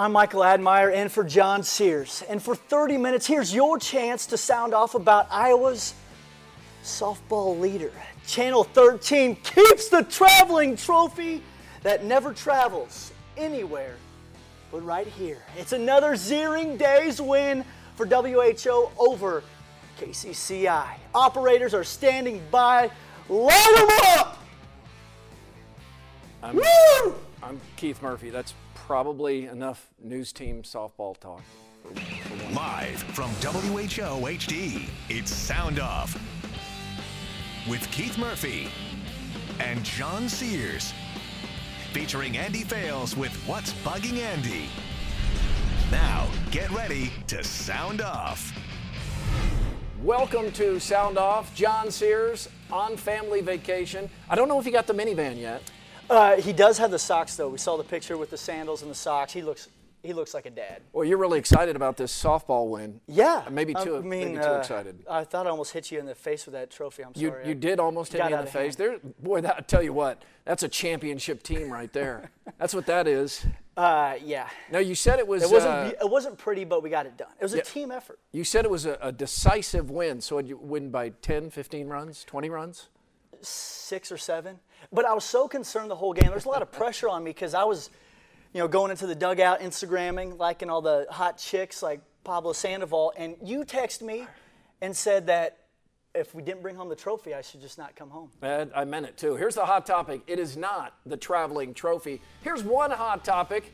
I'm Michael Admire in for John Sears. And for 30 minutes, here's your chance to sound off about Iowa's softball leader. Channel 13 keeps the traveling trophy that never travels anywhere but right here. It's another Zeering Days win for WHO over KCCI. Operators are standing by. Light them up! I'm, Woo! I'm Keith Murphy. That's probably enough news team softball talk. Live from WHO HD, it's Sound Off with Keith Murphy and John Sears. Featuring Andy Fales with What's Bugging Andy. Now, get ready to sound off. Welcome to Sound Off. John Sears on family vacation. I don't know if he got the minivan yet. Uh, he does have the socks, though. We saw the picture with the sandals and the socks. He looks, he looks like a dad. Well, you're really excited about this softball win. Yeah. Maybe too, I mean, maybe too uh, excited. I thought I almost hit you in the face with that trophy. I'm sorry. you did almost hit me in the face. hand. There, boy, that, I tell you what, that's a championship team right there. that's what that is. Uh, yeah. Now you said it was. It wasn't. uh, it wasn't pretty, but we got it done. It was yeah. a team effort. you said it was a, a decisive win. So you win by 10, 15 runs, 20 runs. six or seven. But I was so concerned the whole game. There's a lot of pressure on me because I was, you know, going into the dugout, Instagramming, liking all the hot chicks like Pablo Sandoval, and you texted me and said that if we didn't bring home the trophy, I should just not come home. Uh, I meant it too. Here's the hot topic. It is not the traveling trophy. Here's one hot topic.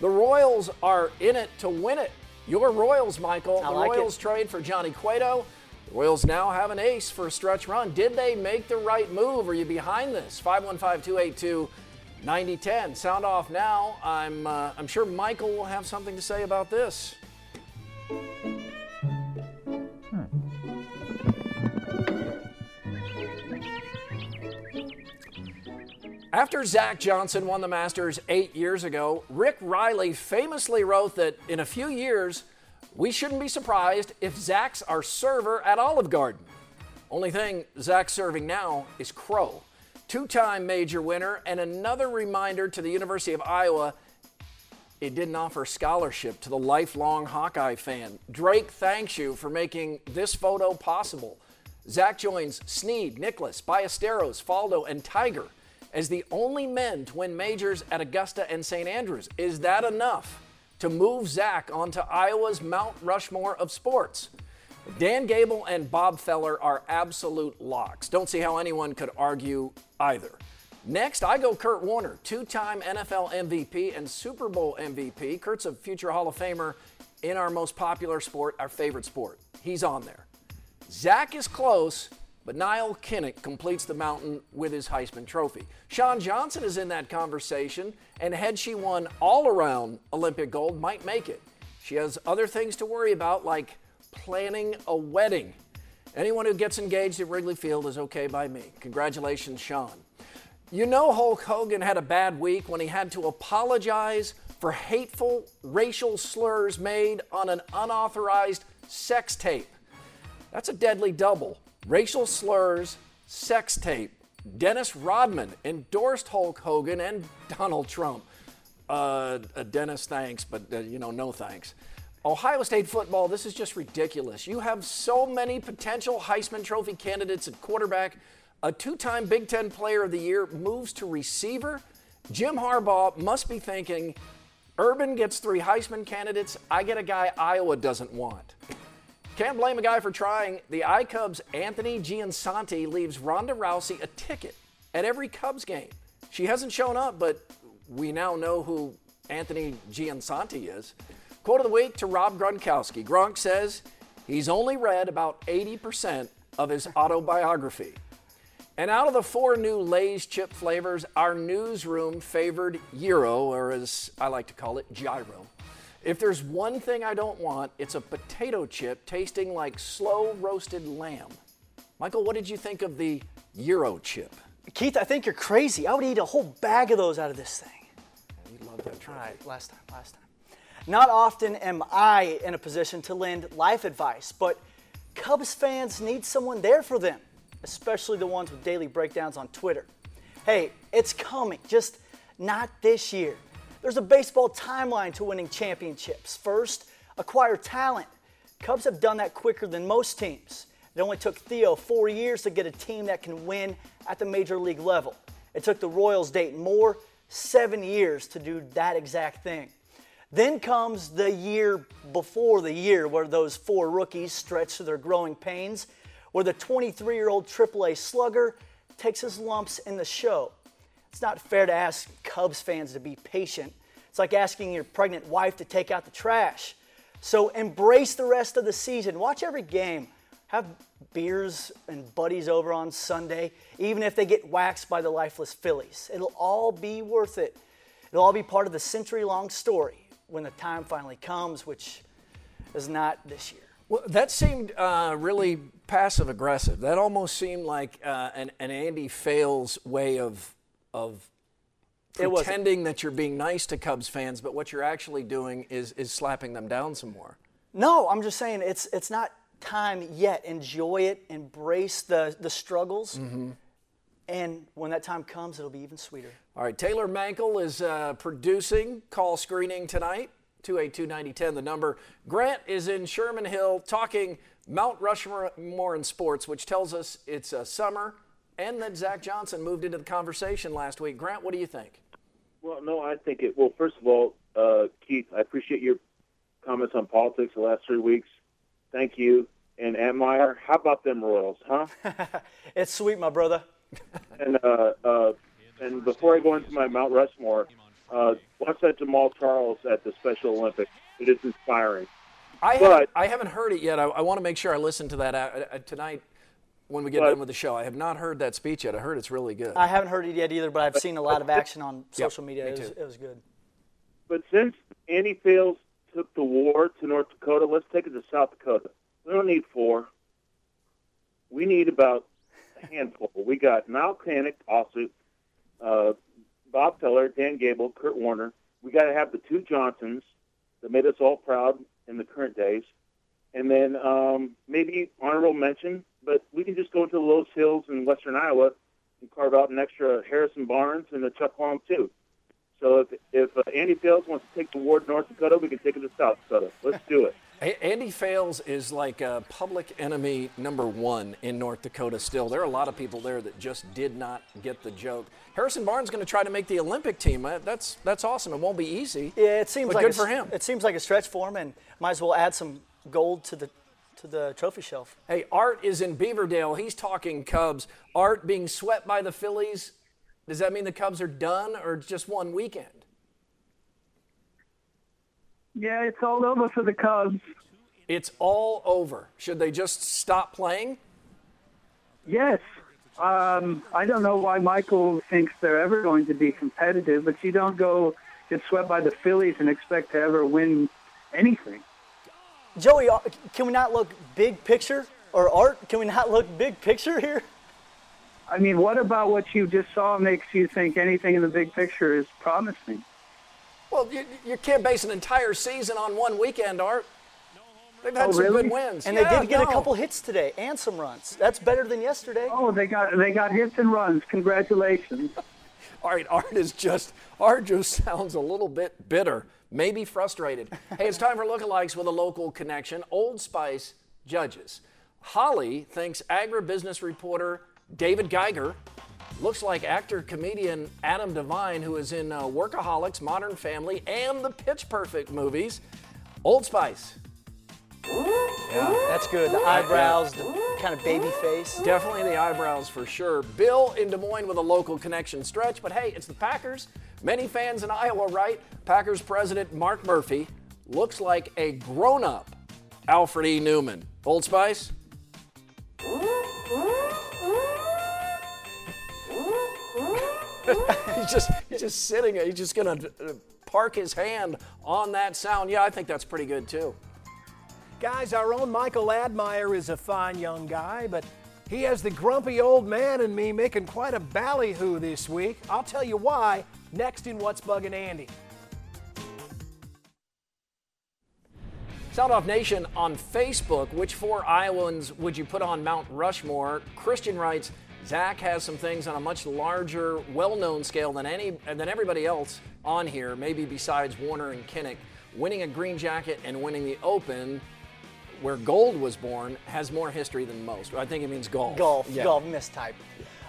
The Royals are in it to win it. Your Royals, Michael. I the like it. Royals trade for Johnny Cueto. The Royals now have an ace for a stretch run. Did they make the right move? Are you behind this? 515-282-9010. Sound off now. I'm uh, I'm sure Michael will have something to say about this. After Zach Johnson won the Masters eight years ago, Rick Reilly famously wrote that in a few years, we shouldn't be surprised if Zach's our server at Olive Garden. Only thing Zach's serving now is Crow, two time major winner, and another reminder to the University of Iowa it didn't offer scholarship to the lifelong Hawkeye fan. Drake thanks you for making this photo possible. Zach joins Snead, Nicklaus, Ballesteros, Faldo, and Tiger as the only men to win majors at Augusta and St. Andrews. Is that enough to move Zach onto Iowa's Mount Rushmore of sports? Dan Gable and Bob Feller are absolute locks. Don't see how anyone could argue either. Next, I go Kurt Warner, two time NFL MVP and Super Bowl MVP. Kurt's a future Hall of Famer in our most popular sport, our favorite sport. He's on there. Zach is close, but Nile Kinnick completes the mountain with his Heisman Trophy. Shawn Johnson is in that conversation, and had she won all around Olympic gold, might make it. She has other things to worry about, like planning a wedding. Anyone who gets engaged at Wrigley Field is okay by me. Congratulations, Shawn. You know, Hulk Hogan had a bad week when he had to apologize for hateful racial slurs made on an unauthorized sex tape. That's a deadly double. Racial slurs, sex tape. Dennis Rodman endorsed Hulk Hogan and Donald Trump. Uh, uh, Dennis, thanks, but uh, you know, no thanks. Ohio State football, this is just ridiculous. You have so many potential Heisman Trophy candidates at quarterback. A two time Big Ten Player of the Year moves to receiver. Jim Harbaugh must be thinking Urban gets three Heisman candidates. I get a guy Iowa doesn't want. Can't blame a guy for trying. The iCubs' Anthony Giansanti leaves Ronda Rousey a ticket at every Cubs game. She hasn't shown up, but we now know who Anthony Giansanti is. Quote of the week to Rob Gronkowski. Gronk says he's only read about 80% of his autobiography. And out of the four new Lay's chip flavors, our newsroom favored Gyro, or as I like to call it, Gyro. If there's one thing I don't want, it's a potato chip tasting like slow roasted lamb. Michael, what did you think of the Euro chip? Keith, I think you're crazy. I would eat a whole bag of those out of this thing. You love that All right, last time, last time. Not often am I in a position to lend life advice, but Cubs fans need someone there for them, especially the ones with daily breakdowns on Twitter. Hey, it's coming, just not this year. There's a baseball timeline to winning championships. First, acquire talent. Cubs have done that quicker than most teams. It only took Theo four years to get a team that can win at the major league level. It took the Royals Dayton Moore seven years to do that exact thing. Then comes the year before the year where those four rookies stretch to their growing pains, where the 23 year old AAA slugger takes his lumps in the show. It's not fair to ask Cubs fans to be patient. It's like asking your pregnant wife to take out the trash. So embrace the rest of the season. Watch every game. Have beers and buddies over on Sunday, even if they get waxed by the lifeless Phillies. It'll all be worth it. It'll all be part of the century long story when the time finally comes, which is not this year. Well, that seemed uh, really passive aggressive. That almost seemed like uh, an, an Andy Fales way of of pretending that you're being nice to Cubs fans, but what you're actually doing is is slapping them down some more. No, I'm just saying it's it's not time yet. Enjoy it, embrace the the struggles, and when that time comes, it'll be even sweeter. All right, Taylor Mankel is uh, producing call screening tonight. 282-9010, the number. Grant is in Sherman Hill talking Mount Rushmore in sports, which tells us it's uh, summer and that Zach Johnson moved into the conversation last week. Grant, what do you think? Well, no, I think it. Well, first of all, uh, Keith, I appreciate your comments on politics the last three weeks. Thank you. And Antmeyer, how about them Royals, huh? It's sweet, my brother. and uh, uh, and before I go into my Mount Rushmore, uh, watch that Jamaal Charles at the Special Olympics. It is inspiring. I But- haven't, I haven't heard it yet. I, I want to make sure I listen to that uh, uh, tonight when we get But- done with the show. I have not heard that speech yet. I heard it's really good. I haven't heard it yet either, but I've seen a lot of action on social media. me It was, it was good. But since Andy Fales took the war to North Dakota, let's take it to South Dakota. We don't need four. We need about a handful. We got Nile Kinnick, also, uh, Bob Feller, Dan Gable, Kurt Warner. We got to have the two Johnsons that made us all proud in the current days. And then um, maybe honorable mention, but we can just go into the Loess Hills in western Iowa and carve out an extra Harrison Barnes and a Chuck Long, too. So if if uh, Andy Fales wants to take the award to North Dakota, we can take it to South Dakota. Let's do it. Andy Fales is like a public enemy number one in North Dakota still. There are a lot of people there that just did not get the joke. Harrison Barnes going to try to make the Olympic team. Uh, That's, that's awesome. It won't be easy. Yeah, it seems But like good a, for him. It seems like a stretch for him, and might as well add some gold to the to the trophy shelf. Hey, Art is in Beaverdale. He's talking Cubs. Art being swept by the Phillies. Does that mean the Cubs are done or just one weekend? Yeah, it's all over for the Cubs. It's all over. Should they just stop playing? Yes. Um, I don't know why Michael thinks they're ever going to be competitive, but you don't go get swept by the Phillies and expect to ever win anything. Joey, uh, can we not look big picture? Or Art, can we not look big picture here? I mean, what about what you just saw makes you think anything in the big picture is promising? Well, you, you can't base an entire season on one weekend, Art. They've had Oh, some really? good wins. And Yeah, they did get no. a couple hits today and some runs. That's better than yesterday. Oh, they got they got hits and runs. Congratulations. All right, Art is just Art just sounds a little bit bitter, maybe frustrated. hey, it's time for lookalikes with a local connection. Old Spice judges. Holly thinks agribusiness reporter David Geiger looks like actor comedian Adam Devine, who is in uh, Workaholics, Modern Family, and the Pitch Perfect movies. Old Spice. That's good. The eyebrows, the kind of baby face. Definitely the eyebrows for sure. Bill in Des Moines with a local connection stretch, but hey, it's the Packers. Many fans in Iowa, right? Packers president Mark Murphy looks like a grown up Alfred E. Neuman. Old Spice? he's just he's just sitting he's just gonna uh, park his hand on that sound. Yeah, I think that's pretty good too. Guys, our own Michael Admire is a fine young guy, but he has the grumpy old man in me making quite a ballyhoo this week. I'll tell you why next in What's Bugging Andy. Sound Off Nation on Facebook. Which four Iowans would you put on Mount Rushmore? Christian writes, Zach has some things on a much larger, well-known scale than any than everybody else on here, maybe besides Warner and Kinnick. Winning a green jacket and winning the Open, where gold was born, has more history than most. I think it means golf. Golf, Yeah. golf, mistype.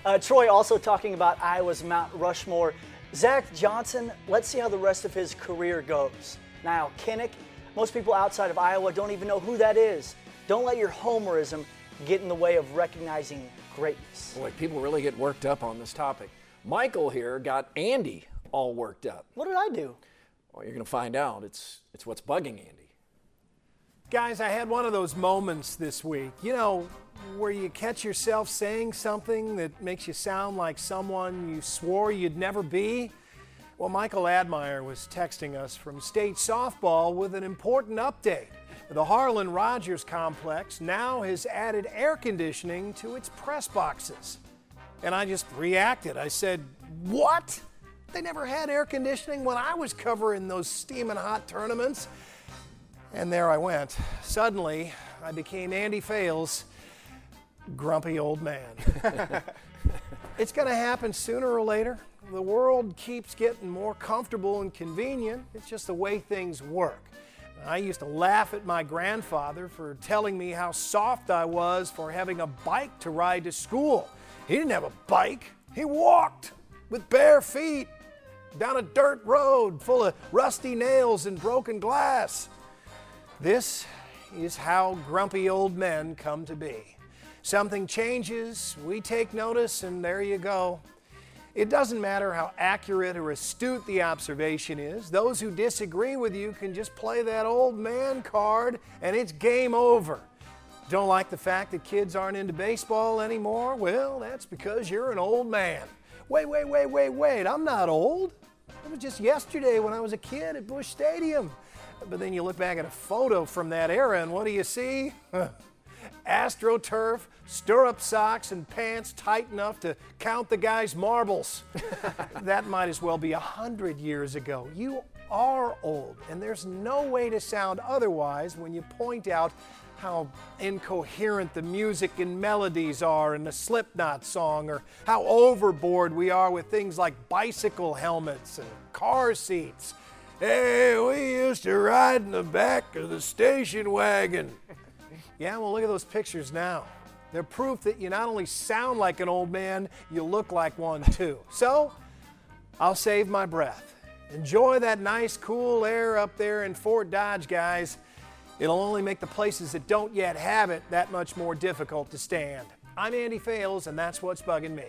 Uh, Troy also talking about Iowa's Mount Rushmore. Zach Johnson, let's see how the rest of his career goes. Now, Kinnick, most people outside of Iowa don't even know who that is. Don't let your homerism get in the way of recognizing greatness. Boy, people really get worked up on this topic. Michael here got Andy all worked up. What did I do? Well, you're going to find out. It's it's what's bugging Andy. Guys, I had one of those moments this week, you know, where you catch yourself saying something that makes you sound like someone you swore you'd never be. Well, Michael Admire was texting us from state softball with an important update. The Harlan Rogers complex now has added air conditioning to its press boxes. And I just reacted. I said, What? They never had air conditioning when I was covering those steaming hot tournaments. And there I went. Suddenly, I became Andy Fales, grumpy old man. it's going to happen sooner or later. The world keeps getting more comfortable and convenient. It's just the way things work. I used to laugh at my grandfather for telling me how soft I was for having a bike to ride to school. He didn't have a bike, he walked with bare feet down a dirt road full of rusty nails and broken glass. This is how grumpy old men come to be. Something changes, we take notice, and there you go. It doesn't matter how accurate or astute the observation is, those who disagree with you can just play that old man card and it's game over. Don't like the fact that kids aren't into baseball anymore? Well, that's because you're an old man. Wait, wait, wait, wait, wait, I'm not old. It was just yesterday when I was a kid at Busch Stadium. But then you look back at a photo from that era and what do you see? AstroTurf, stirrup socks, and pants tight enough to count the guy's marbles. that might as well be a hundred years ago. You are old, and there's no way to sound otherwise when you point out how incoherent the music and melodies are in the Slipknot song, or how overboard we are with things like bicycle helmets and car seats. Hey, we used to ride in the back of the station wagon. Yeah, well, look at those pictures now. They're proof that you not only sound like an old man, you look like one too. So, I'll save my breath. Enjoy that nice, cool air up there in Fort Dodge, guys. It'll only make the places that don't yet have it that much more difficult to stand. I'm Andy Fales, and that's what's bugging me.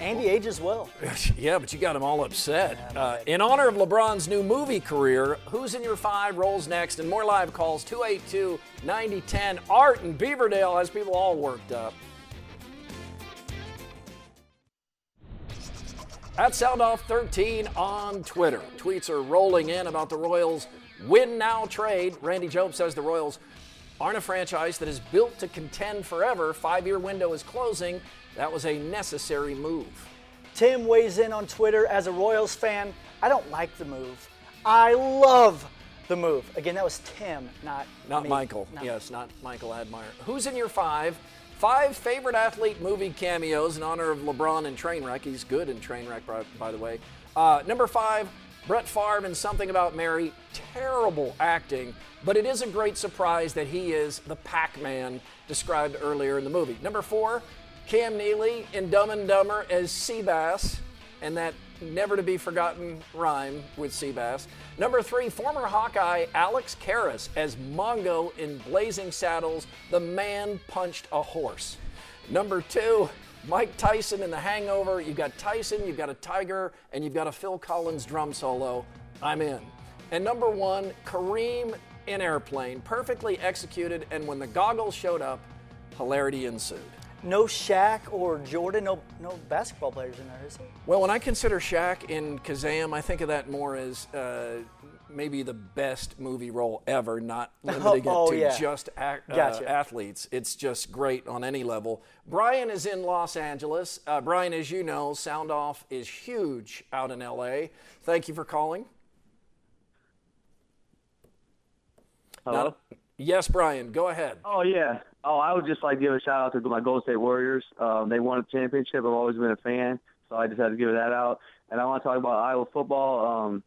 Andy ages well. yeah, but you got him all upset. Uh, in honor of LeBron's new movie career, who's in your five rolls next? And more live calls 282 9010. Art in Beaverdale has people all worked up. At SoundOff 13 on Twitter. Tweets are rolling in about the Royals' win now trade. Randy Job says the Royals aren't a franchise that is built to contend forever. Five year window is closing. That was a necessary move. Tim weighs in on Twitter as a Royals fan. I don't like the move. I love the move. Again, that was Tim, not Not me. Michael. Yes, not Michael Admire. Who's in your five? Five favorite athlete movie cameos in honor of LeBron and Trainwreck. He's good in Trainwreck, by, by the way. Uh, number five, Brett Favre in Something About Mary. Terrible acting, but it is a great surprise that he is the Pac-Man described earlier in the movie. Number four, Cam Neely in Dumb and Dumber as Seabass, and that never to be forgotten rhyme with Seabass. Number three, former Hawkeye Alex Karras as Mongo in Blazing Saddles, the man punched a horse. Number two, Mike Tyson in The Hangover. You've got Tyson, you've got a tiger, and you've got a Phil Collins drum solo. I'm in. And number one, Kareem in Airplane, perfectly executed, and when the goggles showed up, hilarity ensued. No Shaq or Jordan, no no basketball players in there, is there? Well, when I consider Shaq in Kazam, I think of that more as uh, maybe the best movie role ever, not limiting Oh, it to yeah. just ac- uh, athletes. It's just great on any level. Brian is in Los Angeles. Uh, Brian, as you know, Sound Off is huge out in LA. Thank you for calling. Hello? Now- yes, Brian, go ahead. Oh yeah. Oh, I would just like to give a shout out to my Golden State Warriors. Um, they won a championship. I've always been a fan, so I just had to give that out. And I want to talk about Iowa football. Um,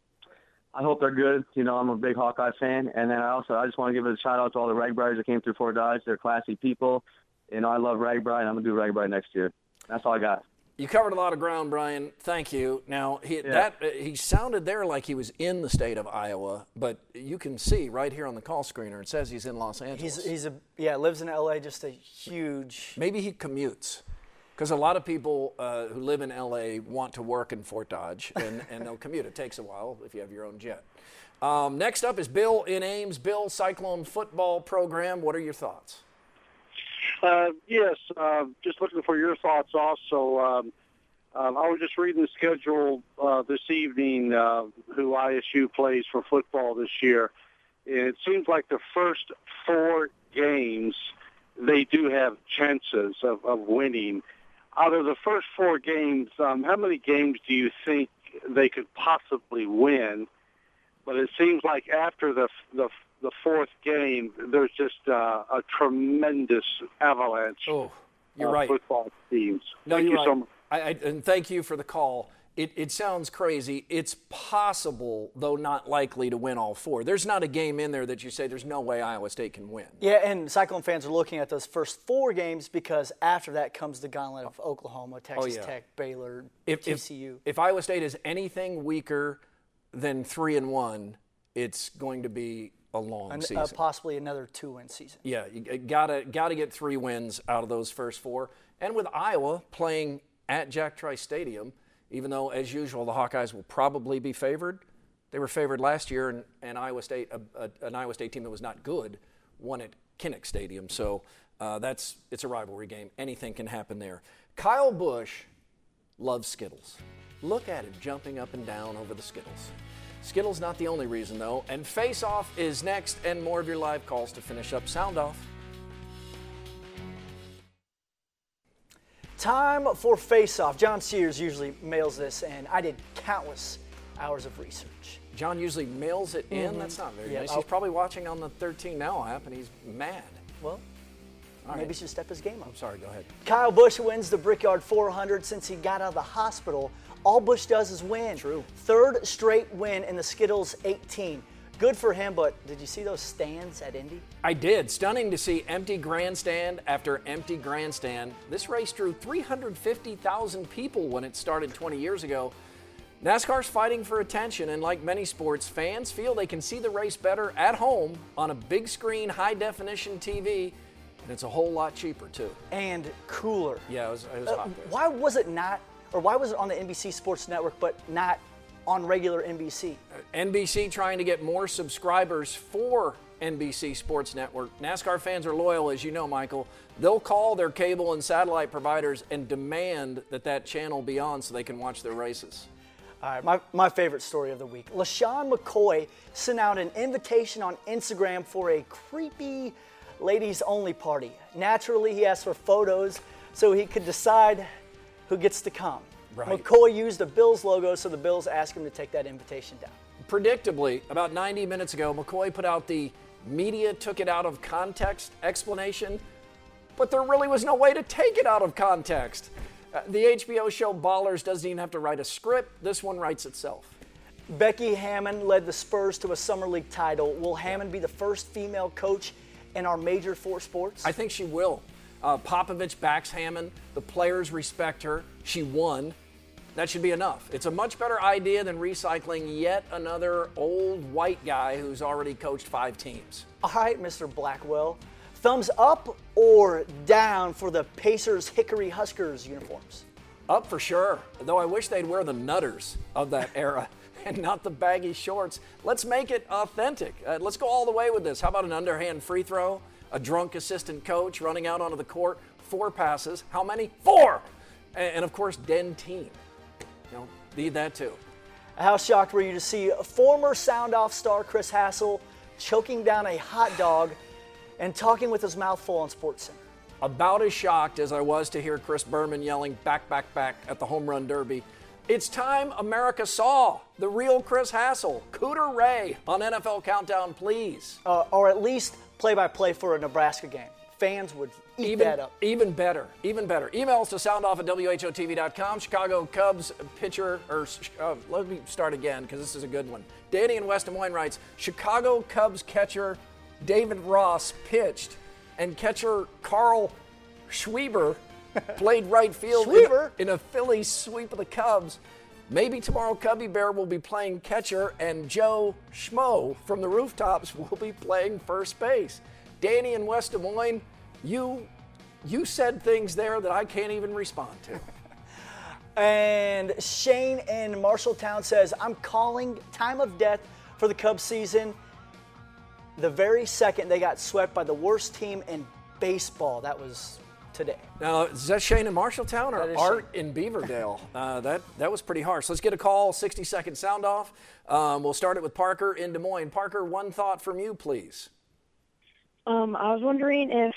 I hope they're good. You know, I'm a big Hawkeye fan. And then I also I just want to give a shout out to all the Ragbriders that came through Fort Dodge. They're classy people. You know, I love RAGBRAI. I'm gonna do RAGBRAI next year. That's all I got. You covered a lot of ground, Brian. Thank you. Now he that uh, he sounded there like he was in the state of Iowa, but you can see right here on the call screener it says he's in Los Angeles. He's he's a yeah lives in L.A. Just a huge. Maybe he commutes, because a lot of people uh, who live in LA want to work in Fort Dodge, and, and they'll commute. It takes a while if you have your own jet. Um, next up is Bill in Ames. Bill, Cyclone football program. What are your thoughts? Uh, yes, uh, just looking for your thoughts also. Um, um, I was just reading the schedule uh, this evening, uh, who ISU plays for football this year. And it seems like the first four games, they do have chances of, of winning. Out of the first four games, um, how many games do you think they could possibly win? But it seems like after the the, the fourth game, there's just uh, a tremendous avalanche Oh, you're of right. football teams. No, Thank you're you right. so much. I, I, and thank you for the call. It, it sounds crazy. It's possible, though not likely, to win all four. There's not a game in there that you say there's no way Iowa State can win. Yeah, and Cyclone fans are looking at those first four games because after that comes the gauntlet of Oklahoma, Texas Oh, yeah. Tech, Baylor, if, if- TCU. If, Iowa State is anything weaker than three and one, it's going to be a long and, season. uh, possibly another two-win season. yeah, you gotta gotta get three wins out of those first four. And with Iowa playing at Jack Trice Stadium, even though as usual the Hawkeyes will probably be favored, they were favored last year, and, and Iowa State, a, a, an Iowa State team that was not good, won at Kinnick Stadium. So uh, that's it's a rivalry game. Anything can happen there. Kyle Busch loves Skittles. Look at him jumping up and down over the Skittles. Skittles not the only reason though, and Face Off is next, and more of your live calls to finish up Sound Off. Time for Face Off. John Sears usually mails this, and I did countless hours of research. John usually mails it in. That's not very Mm-hmm. Yeah, nice. I'll- He's probably watching on the 13 Now app, and he's mad. Well, All maybe right. he should step his game up. I'm sorry. Go ahead. Kyle Busch wins the Brickyard 400 since he got out of the hospital. All Busch does is win. True. Third straight win in the Skittles 18. Good for him, but did you see those stands at Indy? I did. Stunning to see empty grandstand after empty grandstand. This race drew 350,000 people when it started 20 years ago. NASCAR's fighting for attention, and like many sports, fans feel they can see the race better at home on a big screen, high definition TV, and it's a whole lot cheaper too. And cooler. Yeah, it was, it was Uh, hot there. why was it not, or why was it on the NBC Sports Network but not on regular NBC? Uh, NBC trying to get more subscribers for NBC Sports Network. NASCAR fans are loyal, as you know, Michael. They'll call their cable and satellite providers and demand that that channel be on so they can watch their races. All right, my, my favorite story of the week. LeSean McCoy sent out an invitation on Instagram for a creepy ladies only party. Naturally, he asked for photos so he could decide who gets to come. Right. McCoy used the Bills logo, so the Bills asked him to take that invitation down. Predictably, about 90 minutes ago, McCoy put out the media took it out of context explanation, but there really was no way to take it out of context. Uh, the HBO show Ballers doesn't even have to write a script, this one writes itself. Becky Hammon led the Spurs to a Summer League title. Will Hammon be the first female coach in our major four sports? I think she will. Uh, Popovich backs Hammon. The players respect her. She won. That should be enough. It's a much better idea than recycling yet another old white guy who's already coached five teams. All right, Mr. Blackwell. Thumbs up or down for the Pacers Hickory Huskers uniforms? Up for sure, though I wish they'd wear the nutters of that era and not the baggy shorts. Let's make it authentic. Uh, let's go all the way with this. How about an underhand free throw? A drunk assistant coach running out onto the court, four passes. How many? Four! And, and of course, Denteen. You know, need that too. How shocked were you to see former sound off star Chris Hassel choking down a hot dog and talking with his mouth full on SportsCenter? About as shocked as I was to hear Chris Berman yelling back, back, back at the home run derby. It's time America saw the real Chris Hassel. Cooter Ray on NFL Countdown, please. Uh, or at least play by play for a Nebraska game. Fans would eat even, that up. Even better, even better. Emails to soundoff at WHOTV.com. Chicago Cubs pitcher, or uh, let me start again because this is a good one. Danny in West Des Moines writes Chicago Cubs catcher David Ross pitched, and catcher Kyle Schwarber played right field in, in a Philly sweep of the Cubs. Maybe tomorrow Cubby Bear will be playing catcher and Joe Schmo from the rooftops will be playing first base. Danny in West Des Moines, you you said things there that I can't even respond to. And Shane in Marshalltown says, I'm calling time of death for the Cubs season. The very second they got swept by the worst team in baseball. That was today. Now, is that Shane in Marshalltown That or is Art in Beaverdale? uh, that, that was pretty harsh. Let's get a call, 60 second sound off. Um, we'll start it with Parker in Des Moines. Parker, one thought from you, please. Um, I was wondering if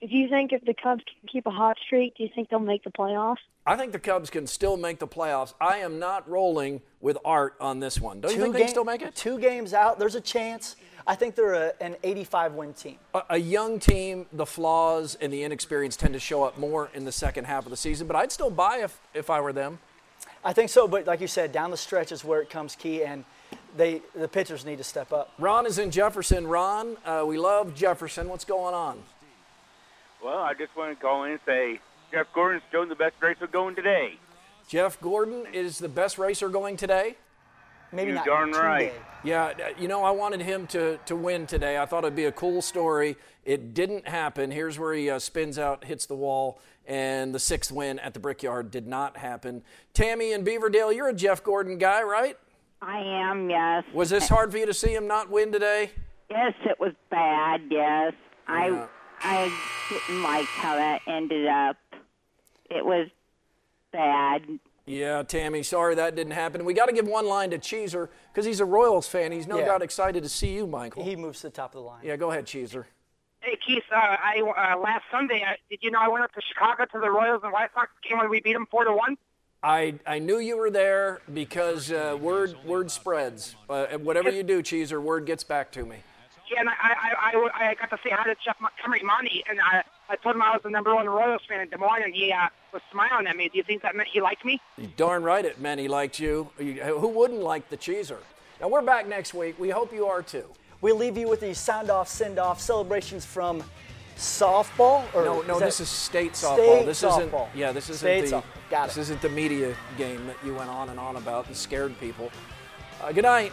if you think if the Cubs can keep a hot streak, do you think they'll make the playoffs? I think the Cubs can still make the playoffs. I am not rolling with Art on this one. Don't you think they can still make it? Two games out. There's a chance. I think they're a, an 85 win team. A, a young team, the flaws and the inexperience tend to show up more in the second half of the season, but I'd still buy if, if I were them. I think so, but like you said, down the stretch is where it comes key, and they the pitchers need to step up. Ron is in Jefferson. Ron, uh, we love Jefferson. What's going on? Well, I just want to call in and say Jeff Gordon's still the best racer going today. Jeff Gordon is the best racer going today? Maybe You're not darn today. right. Yeah, uh, you know, I wanted him to, to win today. I thought it'd be a cool story. It didn't happen. Here's where he uh, spins out, hits the wall, and the sixth win at the Brickyard did not happen. Tammy and Beaverdale, you're a Jeff Gordon guy, right? I am, yes. Was this hard for you to see him not win today? Yes, it was bad, yes. Yeah. I I didn't like how that ended up. It was bad. Yeah, Tammy, sorry that didn't happen. We got to give one line to Cheeser because he's a Royals fan. He's no Yeah. doubt excited to see you, Michael. He moves to the top of the line. yeah, go ahead, Cheeser. Hey Keith, uh, I uh, last Sunday, uh, did you know I went up to Chicago to the Royals and White Sox game when we beat them four to one? I, I knew you were there because uh, word word spreads. Uh, whatever you do, Cheeser, word gets back to me. Yeah, and I I, I, I got to say hi to Jeff Montgomery Monty, and I I told him I was the number one Royals fan in Des Moines, and he uh, was smiling at me. Do you think that meant he liked me? You darn right it meant he liked you. You- Who wouldn't like the Cheeser? Now we're back next week. We hope you are too. We leave you with the sound off, send off celebrations from softball. Or No, no, is this is state softball. State this softball. isn't. Yeah, this isn't State the. softball. Got this it. isn't the media game that you went on and on about and scared people. Uh, good night.